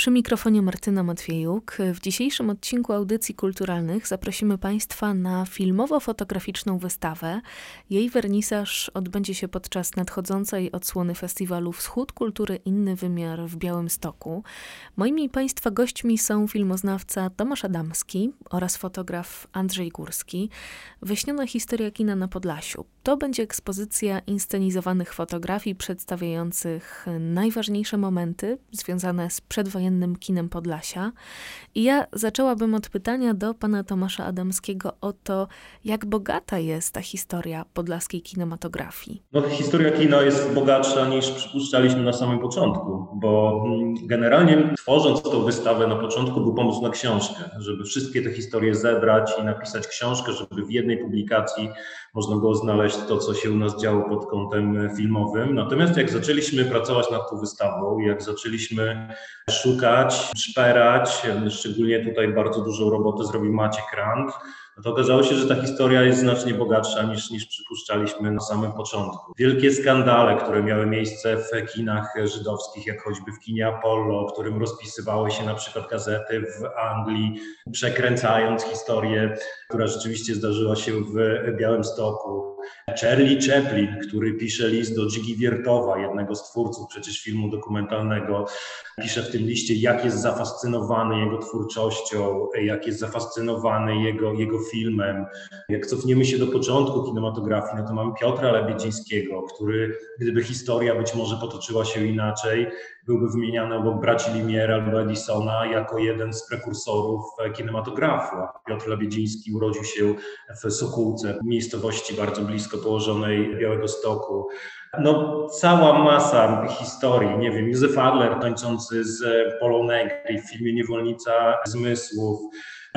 Przy mikrofonie Martyna Matwiejuk. W dzisiejszym odcinku audycji kulturalnych zaprosimy Państwa na filmowo-fotograficzną wystawę. Jej wernisaż odbędzie się podczas nadchodzącej odsłony festiwalu Wschód Kultury Inny Wymiar w Białymstoku. Moimi Państwa gośćmi są filmoznawca Tomasz Adamski oraz fotograf Andrzej Górski. Wyśniona historia kina na Podlasiu. To będzie ekspozycja inscenizowanych fotografii przedstawiających najważniejsze momenty związane z przedwojennym kinem Podlasia. I ja zaczęłabym od pytania do pana Tomasza Adamskiego o to, jak bogata jest ta historia podlaskiej kinematografii. No, historia kina jest bogatsza niż przypuszczaliśmy na samym początku, bo mm, generalnie tworząc tą wystawę na początku był pomysł na książkę, żeby wszystkie te historie zebrać i napisać książkę, żeby w jednej publikacji można było znaleźć to, co się u nas działo pod kątem filmowym. Natomiast jak zaczęliśmy pracować nad tą wystawą, jak zaczęliśmy szukać, szperać, szczególnie tutaj bardzo dużą robotę zrobił Maciek Rand, no to okazało się, że ta historia jest znacznie bogatsza niż, niż przypuszczaliśmy na samym początku. Wielkie skandale, które miały miejsce w kinach żydowskich, jak choćby w kinie Apollo, w którym rozpisywały się na przykład gazety w Anglii, przekręcając historię, która rzeczywiście zdarzyła się w Białymstoku. Charlie Chaplin, który pisze list do Jiggy Wiertowa, jednego z twórców przecież filmu dokumentalnego, pisze w tym liście, jak jest zafascynowany jego twórczością, jak jest zafascynowany jego, jego filmem. Jak cofniemy się do początku kinematografii, no to mamy Piotra Lebiedzińskiego, który, gdyby historia być może potoczyła się inaczej, byłby wymieniany obok braci Limiera albo Edisona jako jeden z prekursorów kinematografu. Piotr Lebiedziński urodził się w Sokółce, miejscowości bardzo blisko położonej Białego Stoku. No, cała masa historii, nie wiem, Józef Adler tańczący z Polą Negri w filmie Niewolnica Zmysłów,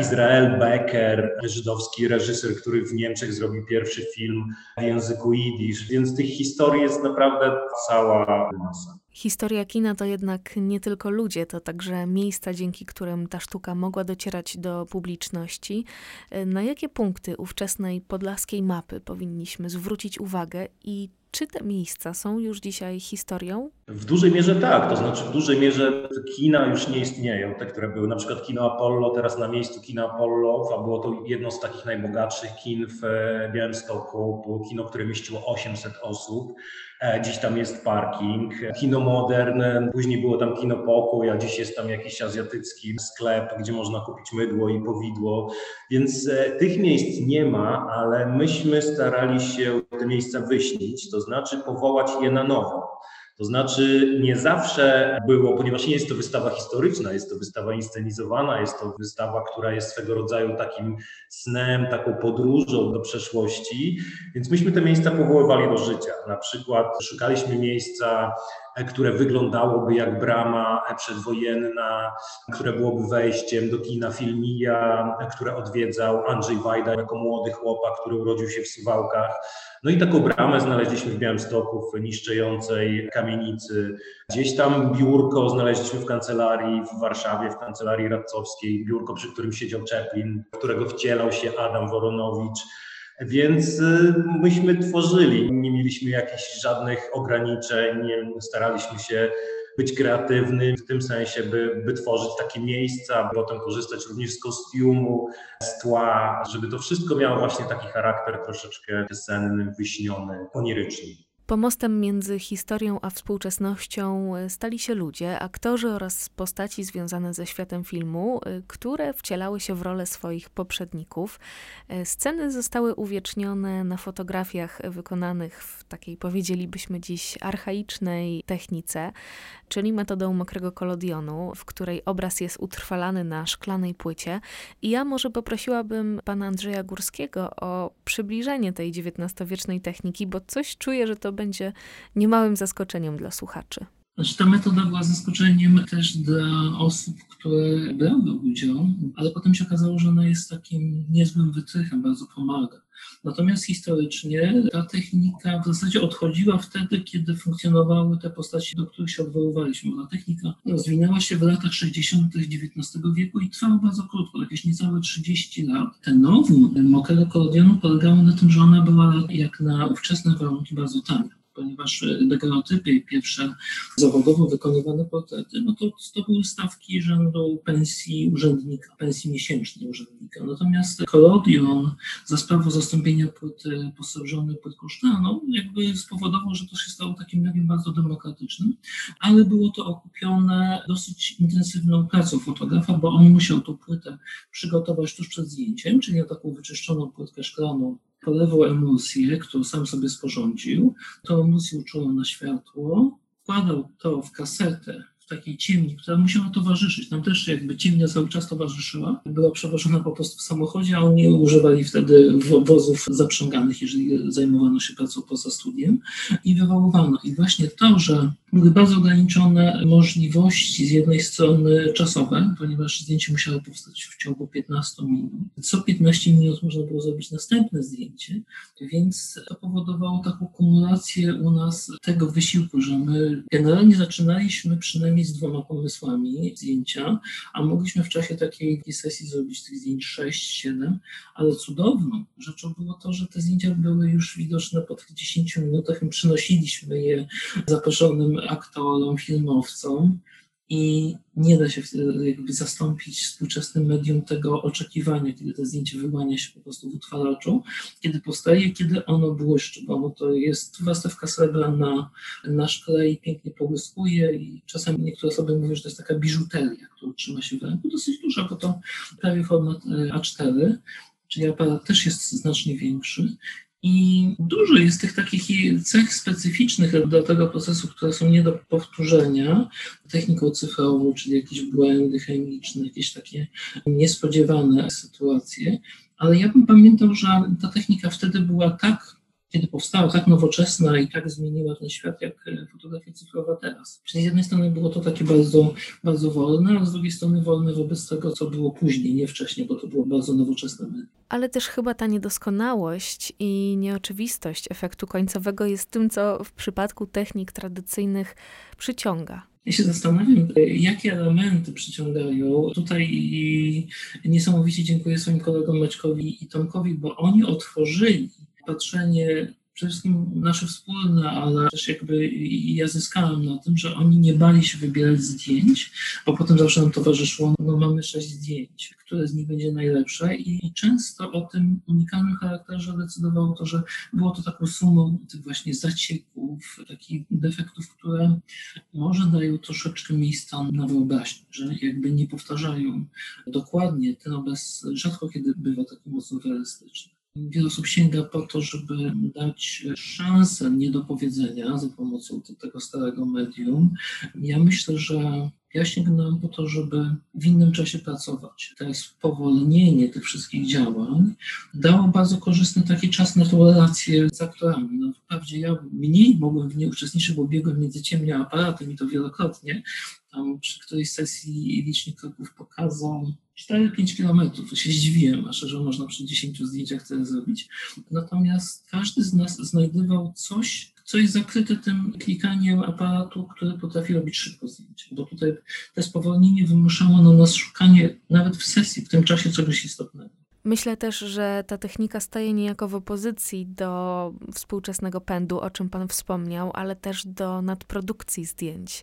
Izrael Becker, żydowski reżyser, który w Niemczech zrobił pierwszy film w języku jidysz, więc tych historii jest naprawdę cała masa. Historia kina to jednak nie tylko ludzie, to także miejsca, dzięki którym ta sztuka mogła docierać do publiczności. Na jakie punkty ówczesnej podlaskiej mapy powinniśmy zwrócić uwagę i czy te miejsca są już dzisiaj historią? W dużej mierze tak, to znaczy w dużej mierze kina już nie istnieją, te, które były na przykład kino Apollo, teraz na miejscu kina Apollo, a było to jedno z takich najbogatszych kin w e, Białymstoku, było kino, które mieściło 800 osób. E, dziś tam jest parking, kino modern, później było tam kino pokój, a dziś jest tam jakiś azjatycki sklep, gdzie można kupić mydło i powidło. Więc e, tych miejsc nie ma, ale myśmy starali się te miejsca wyśnić, to znaczy powołać je na nowo. To znaczy nie zawsze było, ponieważ nie jest to wystawa historyczna, jest to wystawa inscenizowana, jest to wystawa, która jest swego rodzaju takim snem, taką podróżą do przeszłości, więc myśmy te miejsca powoływali do życia. Na przykład szukaliśmy miejsca które wyglądałoby jak brama przedwojenna, które byłoby wejściem do kina Filmija, które odwiedzał Andrzej Wajda jako młody chłopak, który urodził się w Suwałkach. No i taką bramę znaleźliśmy w Białymstoku, w niszczejącej kamienicy. Gdzieś tam biurko znaleźliśmy w kancelarii w Warszawie, w kancelarii radcowskiej, biurko, przy którym siedział Chaplin, którego wcielał się Adam Woronowicz. Więc y, myśmy tworzyli, nie mieliśmy jakichś żadnych ograniczeń, staraliśmy się być kreatywny w tym sensie, by, by tworzyć takie miejsca, by potem korzystać również z kostiumu, z tła, żeby to wszystko miało właśnie taki charakter troszeczkę senny, wyśniony, oniryczny. Pomostem między historią a współczesnością e, stali się ludzie, aktorzy oraz postaci związane ze światem filmu, e, które wcielały się w rolę swoich poprzedników. E, sceny zostały uwiecznione na fotografiach wykonanych w takiej, powiedzielibyśmy dziś, archaicznej technice, czyli metodą mokrego kolodionu, w której obraz jest utrwalany na szklanej płycie. I ja może poprosiłabym pana Andrzeja Górskiego o przybliżenie tej XIX-wiecznej techniki, bo coś czuję, że to będzie niemałym zaskoczeniem dla słuchaczy. Znaczy, ta metoda była zaskoczeniem też dla osób, które brały udział, ale potem się okazało, że ona jest takim niezłym wytrychem, bardzo pomaga. Natomiast historycznie ta technika w zasadzie odchodziła wtedy, kiedy funkcjonowały te postaci, do których się odwoływaliśmy. Ta technika rozwinęła się w latach 60. XIX wieku i trwała bardzo krótko, jakieś niecałe 30 lat. Ten nowum mokrego kolodionu polegało na tym, że ona była jak na ówczesne warunki bardzo tania ponieważ dagerotypy i pierwsze zawodowo wykonywane portrety, no to, to były stawki rzędu pensji urzędnika, pensji miesięcznej urzędnika. Natomiast Korodion za sprawą zastąpienia płyty posłużonej płytką szklaną jakby spowodował, że to się stało takim medium bardzo demokratycznym, ale było to okupione dosyć intensywną pracą fotografa, bo on musiał tą płytę przygotować tuż przed zdjęciem, czyli na taką wyczyszczoną płytkę szklaną polewał emulsję, którą sam sobie sporządził. To emulsję uczuło na światło, wkładał to w kasetę takiej ciemni, która musiała towarzyszyć. Nam też jakby ciemnia cały czas towarzyszyła. Była przewożona po prostu w samochodzie, a oni używali wtedy wozów zaprzęganych, jeżeli zajmowano się pracą poza studiem i wywoływano. I właśnie to, że były bardzo ograniczone możliwości z jednej strony czasowe, ponieważ zdjęcie musiało powstać w ciągu 15 minut. Co 15 minut można było zrobić następne zdjęcie, więc to powodowało taką kumulację u nas tego wysiłku, że my generalnie zaczynaliśmy przynajmniej z dwoma pomysłami zdjęcia, a mogliśmy w czasie takiej sesji zrobić tych zdjęć 6-7, ale cudowną rzeczą było to, że te zdjęcia były już widoczne po tych 10 minutach i przynosiliśmy je zaproszonym aktorom, filmowcom i nie da się jakby zastąpić współczesnym medium tego oczekiwania, kiedy to zdjęcie wyłania się po prostu w utwaraczu, kiedy powstaje, kiedy ono błyszczy, bo to jest warstewka na, szkle i pięknie połyskuje i czasami niektóre osoby mówią, że to jest taka biżuteria, która trzyma się w ręku, dosyć duża, bo to prawie format e, A4, czyli aparat też jest znacznie większy i dużo jest tych takich cech specyficznych do tego procesu, które są nie do powtórzenia techniką cyfrową, czyli jakieś błędy chemiczne, jakieś takie niespodziewane sytuacje. Ale ja bym pamiętał, że ta technika wtedy była tak kiedy powstała tak nowoczesna i tak zmieniła ten świat, jak e, fotografia cyfrowa teraz. Czyli z jednej strony było to takie bardzo, bardzo wolne, a z drugiej strony wolne wobec tego, co było później, nie wcześniej, bo to było bardzo nowoczesne. Ale też chyba ta niedoskonałość i nieoczywistość efektu końcowego jest tym, co w przypadku technik tradycyjnych przyciąga. Ja się zastanawiam, jakie elementy przyciągają. Tutaj niesamowicie dziękuję swoim kolegom Maćkowi i Tomkowi, bo oni otworzyli patrzenie przede wszystkim nasze wspólne, ale też jakby ja zyskałem na tym, że oni nie bali się wybierać zdjęć, bo potem zawsze nam towarzyszyło, no mamy sześć zdjęć, które z nich będzie najlepsze i często o tym unikalnym charakterze decydowało to, że było to taką sumą tych właśnie zacieków, takich defektów, które może dają troszeczkę miejsca na wyobraźnię, że jakby nie powtarzają dokładnie ten obraz, rzadko kiedy bywa taki mocno realistyczny. Wiele osób sięga po to, żeby dać szansę niedopowiedzenia za pomocą tego starego medium. Ja myślę, że ja sięgnąłem po to, żeby w innym czasie pracować. To spowolnienie tych wszystkich działań dało bardzo korzystny taki czas na tą relację z aktorami. No, wprawdzie ja mniej mogłem w niej uczestniczyć, bo biegłem między ciemnie a aparatem i to wielokrotnie. Tam przy którejś sesji licznik kroków pokazał 4-5 kilometrów. Się zdziwiłem, a że można przy 10 zdjęciach tyle zrobić. Natomiast każdy z nas znajdował coś, co jest zakryte tym klikaniem aparatu, który potrafi robić szybko zdjęcie. Bo tutaj to spowolnienie wymuszało na nas szukanie nawet w sesji, w tym czasie czegoś istotnego. Myślę też, że ta technika staje niejako w opozycji do współczesnego pędu, o czym Pan wspomniał, ale też do nadprodukcji zdjęć,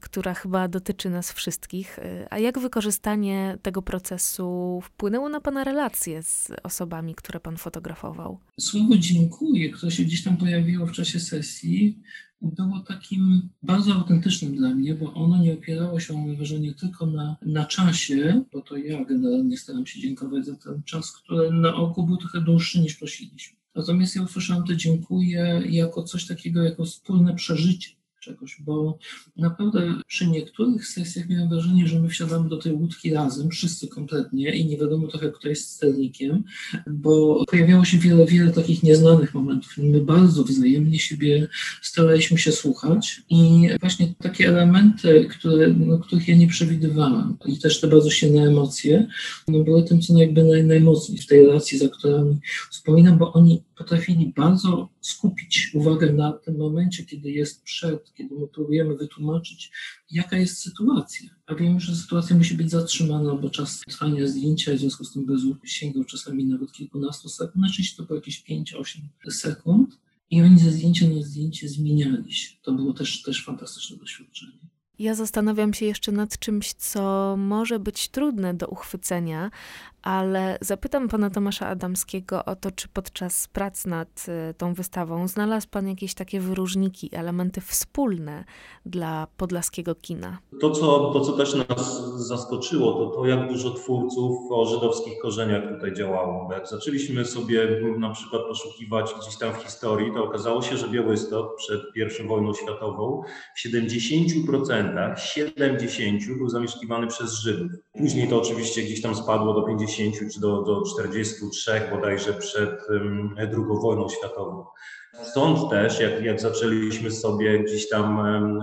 która chyba dotyczy nas wszystkich. A jak wykorzystanie tego procesu wpłynęło na Pana relacje z osobami, które Pan fotografował? Słowo dziękuję, które się gdzieś tam pojawiło w czasie sesji, było takim bardzo autentycznym dla mnie, bo ono nie opierało się, mam wrażenie, tylko na, na czasie, bo to ja generalnie staram się dziękować za ten czas, który na oku był trochę dłuższy niż prosiliśmy. Natomiast ja usłyszałam to dziękuję jako coś takiego, jako wspólne przeżycie czegoś, bo naprawdę przy niektórych sesjach miałem wrażenie, że my wsiadamy do tej łódki razem, wszyscy kompletnie i nie wiadomo trochę, kto jest sternikiem, bo pojawiało się wiele, wiele takich nieznanych momentów. My bardzo wzajemnie siebie staraliśmy się słuchać i właśnie takie elementy, które, no, których ja nie przewidywałem i też te bardzo silne emocje, no, były tym, co jakby naj, najmocniej w tej relacji, za którymi wspominam, bo oni potrafili bardzo skupić uwagę na tym momencie, kiedy jest przed, kiedy my próbujemy wytłumaczyć, jaka jest sytuacja. A wiemy, że sytuacja musi być zatrzymana, bo czas trwania zdjęcia w związku z tym bez sięgał czasami nawet kilkunastu sekund, najczęściej to było jakieś 5-8 sekund. I oni ze zdjęcia na zdjęcie zmieniali się. To było też, też fantastyczne doświadczenie. Ja zastanawiam się jeszcze nad czymś, co może być trudne do uchwycenia, ale zapytam pana Tomasza Adamskiego o to, czy podczas prac nad y, tą wystawą znalazł pan jakieś takie wyróżniki, elementy wspólne dla podlaskiego kina. To, co, to, co też nas zaskoczyło, to to, jak dużo twórców o żydowskich korzeniach tutaj działało. Jak zaczęliśmy sobie na przykład poszukiwać gdzieś tam w historii, to okazało się, że Białystok przed I wojną światową w 70%, 70 był zamieszkiwany przez Żydów. Później to oczywiście gdzieś tam spadło do 50 50 czy do, do 43 bodajże przed II wojną światową. Stąd też, jak, jak zaczęliśmy sobie gdzieś tam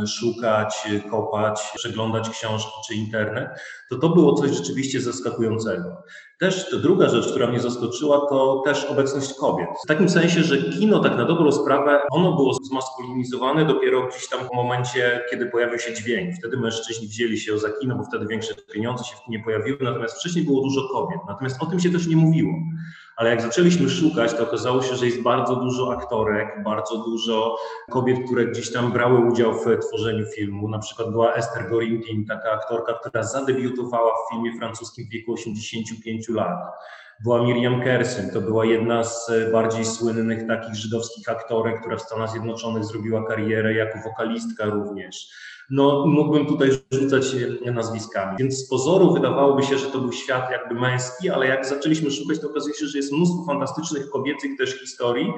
szukać, kopać, przeglądać książki czy internet, to to było coś rzeczywiście zaskakującego. Też to druga rzecz, która mnie zaskoczyła, to też obecność kobiet. W takim sensie, że kino tak na dobrą sprawę, ono było zmaskulinizowane dopiero gdzieś tam w momencie, kiedy pojawił się dźwięk. Wtedy mężczyźni wzięli się za kino, bo wtedy większe pieniądze się w kinie pojawiły, natomiast wcześniej było dużo kobiet. Natomiast o tym się też nie mówiło ale jak zaczęliśmy szukać, to okazało się, że jest bardzo dużo aktorek, bardzo dużo kobiet, które gdzieś tam brały udział w tworzeniu filmu. Na przykład była Esther Gorimpin, taka aktorka, która zadebiutowała w filmie francuskim w wieku 85 lat. Była Miriam Kersin, to była jedna z bardziej słynnych takich żydowskich aktorek, która w Stanach Zjednoczonych zrobiła karierę jako wokalistka również no mógłbym tutaj rzucać nazwiskami. Więc z pozoru wydawałoby się, że to był świat jakby męski, ale jak zaczęliśmy szukać, to okazuje się, że jest mnóstwo fantastycznych kobiecych też historii,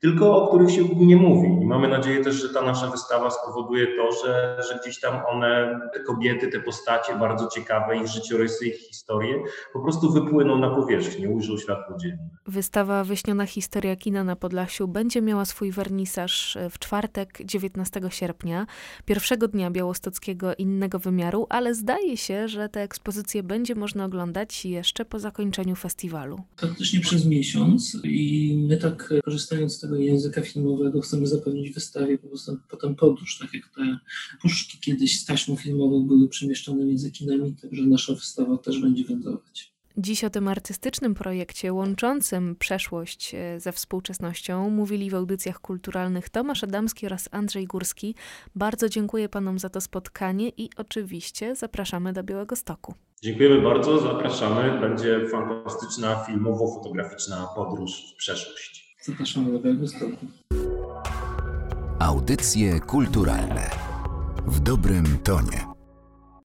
tylko o których się nie mówi. I mamy nadzieję też, że ta nasza wystawa spowoduje to, że, że gdzieś tam one, te kobiety, te postacie bardzo ciekawe, ich życiorysy, ich historie po prostu wypłyną na powierzchnię, ujrzą światło dzienne. Wystawa Wyśniona Historia Kina na Podlasiu będzie miała swój wernisaż w czwartek 19 sierpnia, pierwszego dnia białostockiego innego wymiaru, ale zdaje się, że tę ekspozycję będzie można oglądać jeszcze po zakończeniu festiwalu. Praktycznie przez miesiąc i my tak korzystając z tego tego języka filmowego chcemy zapewnić wystawie po prostu potem podróż, tak jak te puszki kiedyś z taśmą filmową były przemieszczone między kinami, także nasza wystawa też będzie wędrować. Dziś o tym artystycznym projekcie łączącym przeszłość e, ze współczesnością mówili w audycjach kulturalnych Tomasz Adamski oraz Andrzej Górski. Bardzo dziękuję panom za to spotkanie i oczywiście zapraszamy do Białego Stoku. Dziękujemy bardzo, zapraszamy. Będzie fantastyczna filmowo-fotograficzna podróż w przeszłość. Zapraszamy do Białegostoku. Audycje kulturalne w dobrym tonie.